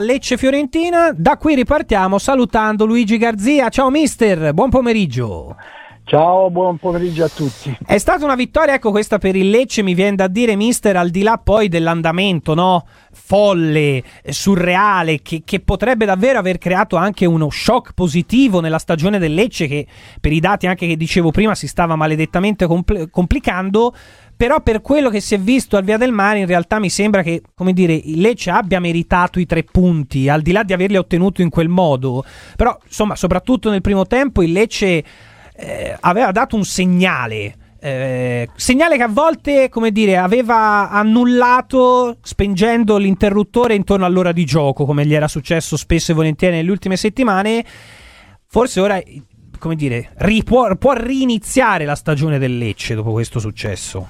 Lecce Fiorentina, da qui ripartiamo salutando Luigi Garzia. Ciao mister, buon pomeriggio. Ciao, buon pomeriggio a tutti. È stata una vittoria, ecco questa per il Lecce, mi viene da dire mister, al di là poi dell'andamento, no? Folle, surreale, che, che, potrebbe davvero aver creato anche uno shock positivo nella stagione del Lecce che per i dati anche che dicevo prima si stava maledettamente compl- complicando però per quello che si è visto al Via del Mare in realtà mi sembra che come dire il Lecce abbia meritato i tre punti al di là di averli ottenuti in quel modo però insomma soprattutto nel primo tempo il Lecce eh, aveva dato un segnale eh, segnale che a volte, come dire, aveva annullato spengendo l'interruttore intorno all'ora di gioco, come gli era successo spesso e volentieri nelle ultime settimane. Forse ora, come dire, ri- può, può riniziare la stagione del Lecce dopo questo successo.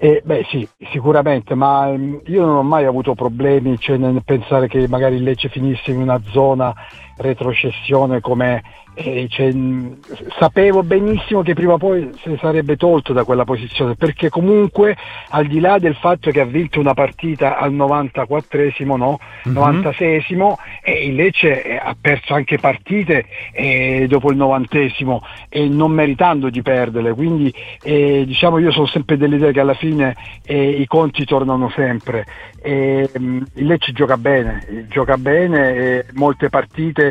Eh, beh sì, sicuramente, ma ehm, io non ho mai avuto problemi cioè, nel pensare che magari il Lecce finisse in una zona retrocessione come eh, cioè, sapevo benissimo che prima o poi si sarebbe tolto da quella posizione perché comunque al di là del fatto che ha vinto una partita al 94esimo no? Mm-hmm. 96esimo e il Lecce eh, ha perso anche partite eh, dopo il 90esimo e non meritando di perderle quindi eh, diciamo io sono sempre dell'idea che alla fine eh, i conti tornano sempre mm, il Lecce gioca bene gioca bene molte partite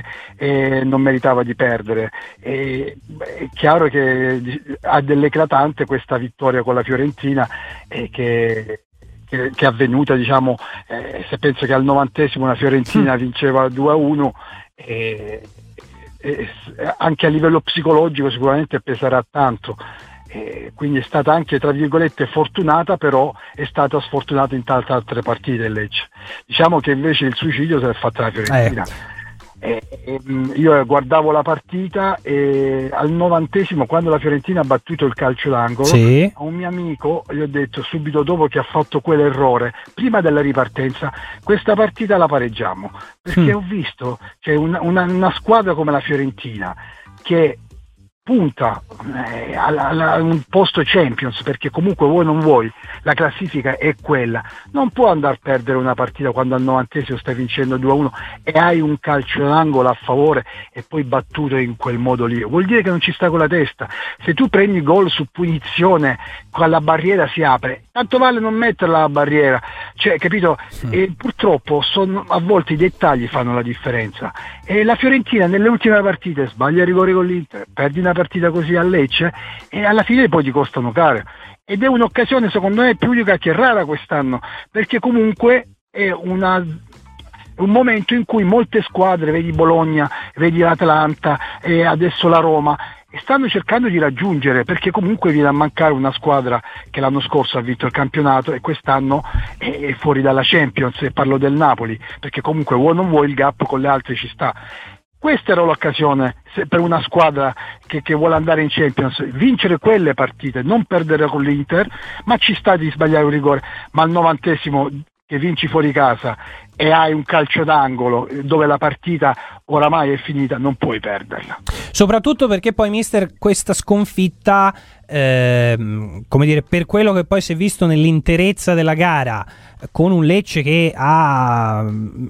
non meritava di perdere. E, è chiaro che ha dell'eclatante questa vittoria con la Fiorentina eh, che, che, è avvenuta, diciamo, eh, se penso che al novantesimo la Fiorentina mm. vinceva 2-1 e, e, anche a livello psicologico sicuramente peserà tanto. Eh, quindi è stata anche tra virgolette fortunata però è stata sfortunata in tante altre partite Lecce diciamo che invece il suicidio se l'è fatta la Fiorentina eh. E, e, io guardavo la partita e al novantesimo quando la Fiorentina ha battuto il calcio d'angolo sì. a un mio amico gli ho detto subito dopo che ha fatto quell'errore prima della ripartenza questa partita la pareggiamo perché mm. ho visto cioè, una, una, una squadra come la Fiorentina che punta eh, a un posto Champions perché comunque vuoi non vuoi la classifica è quella. Non può andare a perdere una partita quando al novantesimo stai vincendo 2-1 e hai un calcio d'angolo a favore e poi battuto in quel modo lì. Vuol dire che non ci sta con la testa. Se tu prendi gol su punizione la barriera si apre. Tanto vale non metterla la barriera. Cioè capito? Sì. e purtroppo sono, a volte i dettagli fanno la differenza. E la Fiorentina nelle ultime partite sbaglia il rigore con l'Inter perdi una partita così a Lecce e alla fine poi ti costano caro. Ed è un'occasione secondo me più che rara quest'anno, perché comunque è una, un momento in cui molte squadre, vedi Bologna, vedi l'Atlanta e adesso la Roma, stanno cercando di raggiungere perché comunque viene a mancare una squadra che l'anno scorso ha vinto il campionato e quest'anno è fuori dalla Champions e parlo del Napoli perché comunque vuoi non vuoi il gap con le altre ci sta questa era l'occasione per una squadra che, che, vuole andare in Champions, vincere quelle partite, non perdere con l'Inter, ma ci sta di sbagliare un rigore, ma al novantesimo che vinci fuori casa e hai un calcio d'angolo dove la partita oramai è finita, non puoi perderla. Soprattutto perché poi, mister, questa sconfitta, ehm, come dire, per quello che poi si è visto nell'interezza della gara, con un Lecce che ha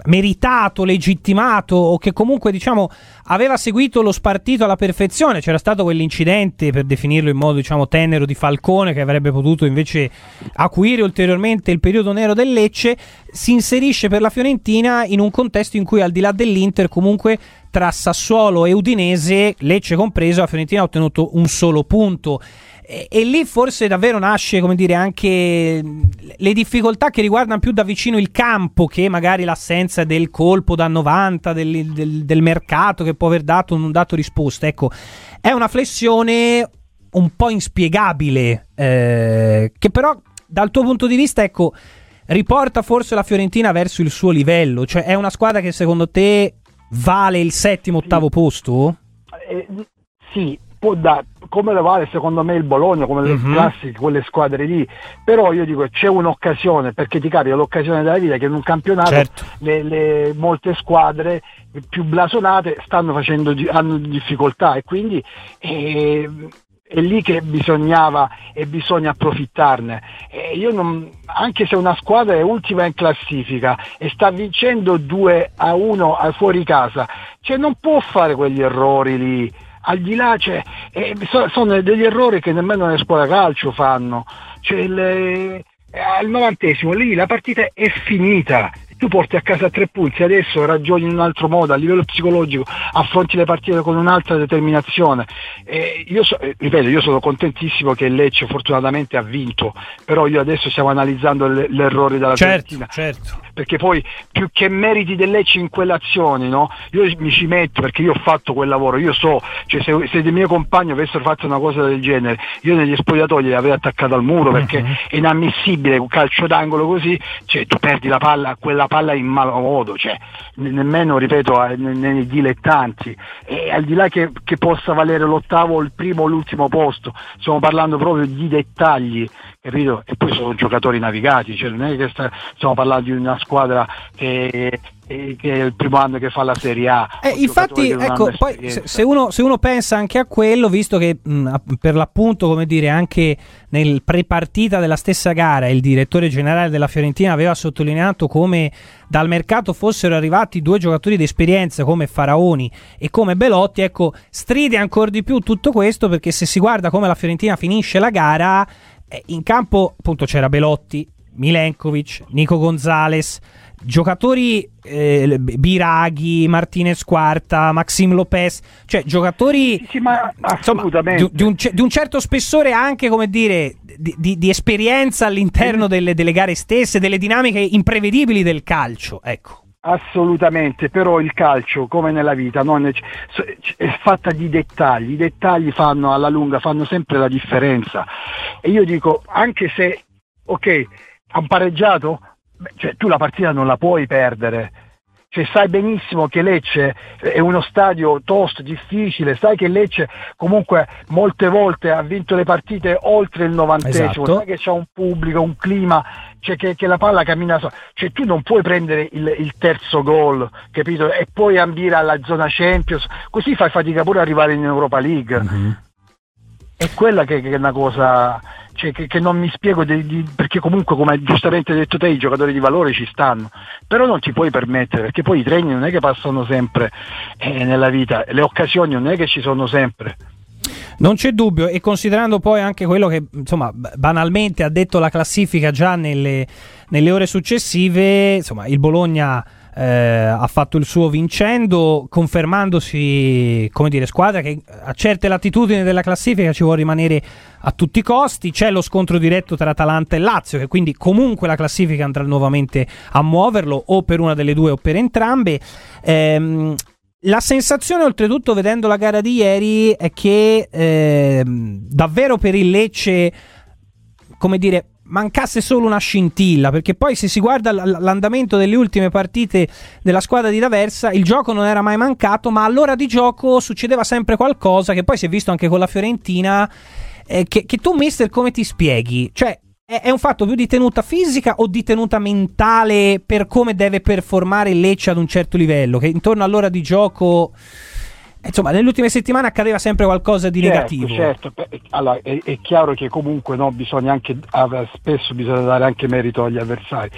meritato, legittimato o che comunque diciamo aveva seguito lo spartito alla perfezione. C'era stato quell'incidente, per definirlo in modo diciamo tenero, di Falcone che avrebbe potuto invece acuire ulteriormente il periodo nero del Lecce. Si inserisce per la Fiorentina in un contesto in cui al di là dell'Inter comunque tra Sassuolo e Udinese, Lecce compreso, la Fiorentina ha ottenuto un solo punto. E, e, lì forse davvero nasce, come dire, anche le difficoltà che riguardano più da vicino il campo che magari l'assenza del colpo da 90, del, del, del mercato che può aver dato non dato risposta. Ecco, è una flessione un po' inspiegabile, eh, che però dal tuo punto di vista, ecco, riporta forse la Fiorentina verso il suo livello. Cioè, è una squadra che secondo te vale il settimo, ottavo posto? Eh, sì, può dare, come lo vale secondo me il Bologna, come le uh-huh. classiche, quelle squadre lì, però io dico c'è un'occasione, perché ti capita l'occasione della vita che in un campionato certo. le, le, molte squadre più blasonate stanno facendo, hanno difficoltà e quindi eh, è lì che bisognava e bisogna approfittarne. Non, anche se una squadra è ultima in classifica e sta vincendo 2 a 1 fuori casa, cioè non può fare quegli errori lì. Al di là cioè, eh, sono degli errori che nemmeno le scuole calcio fanno. Cioè, le, al novantesimo lì la partita è finita tu porti a casa tre punti, adesso ragioni in un altro modo, a livello psicologico, affronti le partite con un'altra determinazione. Eh, io so, eh, ripeto, io sono contentissimo che il Lecce fortunatamente ha vinto, però io adesso stiamo analizzando le, l'errore della certo, certo. perché poi più che meriti del Lecce in quelle azioni, no? io mi ci metto perché io ho fatto quel lavoro, io so, cioè se, se dei miei compagni avessero fatto una cosa del genere, io negli spogliatoi li avrei attaccato al muro perché uh-huh. è inammissibile un calcio d'angolo così, cioè tu perdi la palla, quella palla in malo modo, cioè, nemmeno, ripeto, nei dilettanti. E al di là che, che possa valere l'ottavo, il primo o l'ultimo posto, stiamo parlando proprio di dettagli, capito? E poi sono giocatori navigati, cioè non è che sta, stiamo parlando di una squadra che che è il primo anno che fa la Serie A. Eh, infatti, ecco, poi se, uno, se, uno, pensa anche a quello, visto che mh, per l'appunto, come dire, anche nel pre-partita della stessa gara il direttore generale della Fiorentina aveva sottolineato come dal mercato fossero arrivati due giocatori di esperienza come Faraoni e come Belotti, ecco, stride ancora di più tutto questo perché se si guarda come la Fiorentina finisce la gara, eh, in campo appunto c'era Belotti, Milenkovic, Nico Gonzalez, giocatori eh, Biraghi, Martinez Quarta, Maxim Lopez, cioè giocatori sì, ma insomma, di, di, un, di, un, certo spessore anche come dire di, di esperienza all'interno delle, delle, gare stesse, delle dinamiche imprevedibili del calcio, ecco. Assolutamente, però il calcio, come nella vita, è, è, fatta di dettagli, i dettagli fanno alla lunga, fanno sempre la differenza. E io dico, anche se, ok, hanno pareggiato, cioè, tu la partita non la puoi perdere. Cioè, sai benissimo che Lecce è uno stadio tosto, difficile, sai che Lecce comunque molte volte ha vinto le partite oltre il novantesimo, esatto. sai che c'è un pubblico, un clima, cioè che, che, la palla cammina so. Cioè tu non puoi prendere il, il, terzo gol, capito? E poi ambire alla zona Champions, così fai fatica pure ad arrivare in Europa League. Mm-hmm. È quella che, che è una cosa cioè, che, che, non mi spiego di, di, perché comunque come giustamente hai detto te i giocatori di valore ci stanno. Però non ti puoi permettere perché poi i treni non è che passano sempre eh, nella vita le occasioni non è che ci sono sempre. Non c'è dubbio, e considerando poi anche quello che insomma banalmente ha detto la classifica già nelle, nelle ore successive, insomma il Bologna eh, ha fatto il suo vincendo, confermandosi come dire, squadra che a certe latitudini della classifica ci vuole rimanere a tutti i costi. C'è lo scontro diretto tra Atalanta e Lazio, che quindi comunque la classifica andrà nuovamente a muoverlo, o per una delle due o per entrambe. Ehm, la sensazione, oltretutto, vedendo la gara di ieri, è che eh, davvero per il Lecce, come dire, mancasse solo una scintilla, perché poi se si guarda l'andamento delle ultime partite della squadra di D'Aversa, il gioco non era mai mancato, ma all'ora di gioco succedeva sempre qualcosa che poi si è visto anche con la Fiorentina, eh, che, che, tu mister come ti spieghi? Cioè, è, è, un fatto più di tenuta fisica o di tenuta mentale per come deve performare il Lecce ad un certo livello, che intorno all'ora di gioco insomma, nelle ultime settimane accadeva sempre qualcosa di certo, negativo. Certo, allora, è, è, chiaro che comunque no, bisogna anche, spesso bisogna dare anche merito agli avversari.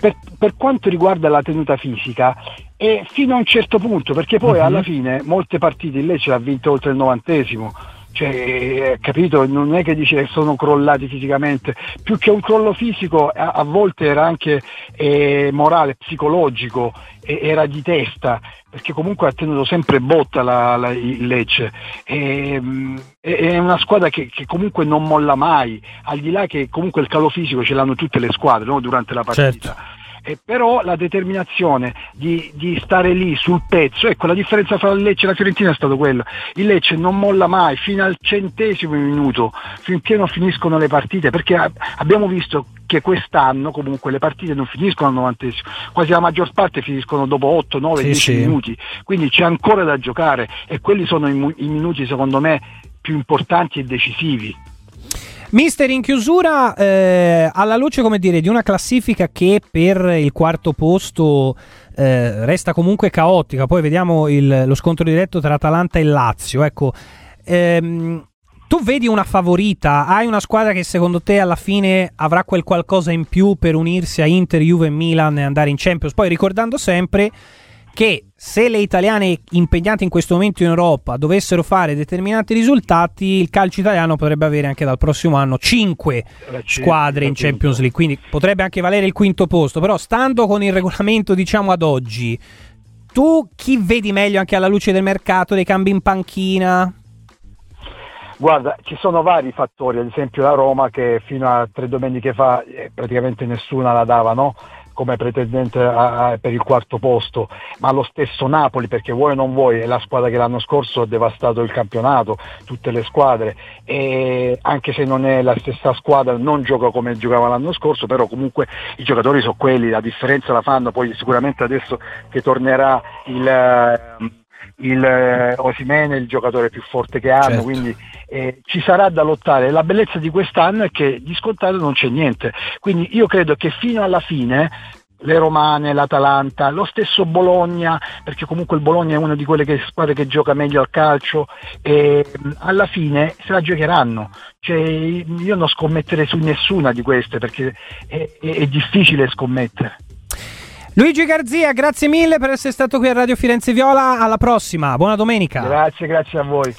Per, per quanto riguarda la tenuta fisica, è fino a un certo punto, perché poi uh-huh. alla fine molte partite lei ce l'ha vinto oltre il novantesimo. Cioè, capito? Non è che dice che sono crollati fisicamente, più che un crollo fisico a, a volte era anche eh, morale, psicologico, eh, era di testa perché comunque ha tenuto sempre botta la, la, il Lecce. E, è una squadra che, che, comunque non molla mai, al di là che comunque il calo fisico ce l'hanno tutte le squadre no? durante la partita. Certo. Eh, però la determinazione di, di, stare lì sul pezzo, ecco la differenza tra il Lecce e la Fiorentina è stato quello, il Lecce non molla mai fino al centesimo minuto, finché non finiscono le partite, perché abbiamo visto che quest'anno comunque le partite non finiscono al novantesimo, quasi la maggior parte finiscono dopo 8, 9, sì, 10 sì. minuti, quindi c'è ancora da giocare e quelli sono i, i minuti secondo me più importanti e decisivi. Mister, in chiusura, eh, alla luce dire, di una classifica che per il quarto posto eh, resta comunque caotica, poi vediamo il, lo scontro diretto tra Atalanta e Lazio. Ecco, ehm, tu vedi una favorita? Hai una squadra che secondo te alla fine avrà quel qualcosa in più per unirsi a Inter, Juve e Milan e andare in Champions? Poi ricordando sempre che se le italiane impegnate in questo momento in Europa dovessero fare determinati risultati, il calcio italiano potrebbe avere anche dal prossimo anno 5 squadre in Champions League, quindi potrebbe anche valere il quinto posto, però stando con il regolamento diciamo ad oggi, tu chi vedi meglio anche alla luce del mercato, dei cambi in panchina? Guarda, ci sono vari fattori, ad esempio la Roma che fino a tre domeniche fa eh, praticamente nessuna la dava, no? Come pretendente a, a, per il quarto posto, ma lo stesso Napoli, perché vuoi o non vuoi, è la squadra che l'anno scorso ha devastato il campionato, tutte le squadre, e anche se non è la stessa squadra, non gioca come giocava l'anno scorso, però comunque i giocatori sono quelli, la differenza la fanno, poi sicuramente adesso che tornerà il il eh, Osimene il giocatore più forte che hanno, certo. quindi eh, ci sarà da lottare. La bellezza di quest'anno è che di scontato non c'è niente, quindi io credo che fino alla fine le Romane, l'Atalanta, lo stesso Bologna, perché comunque il Bologna è una di quelle che, squadre che gioca meglio al calcio, e alla fine se la giocheranno. Cioè, io non scommetterei su nessuna di queste perché è, è, è difficile scommettere. Luigi Garzia, grazie mille per essere stato qui a Radio Firenze Viola. Alla prossima, buona domenica. Grazie, grazie a voi.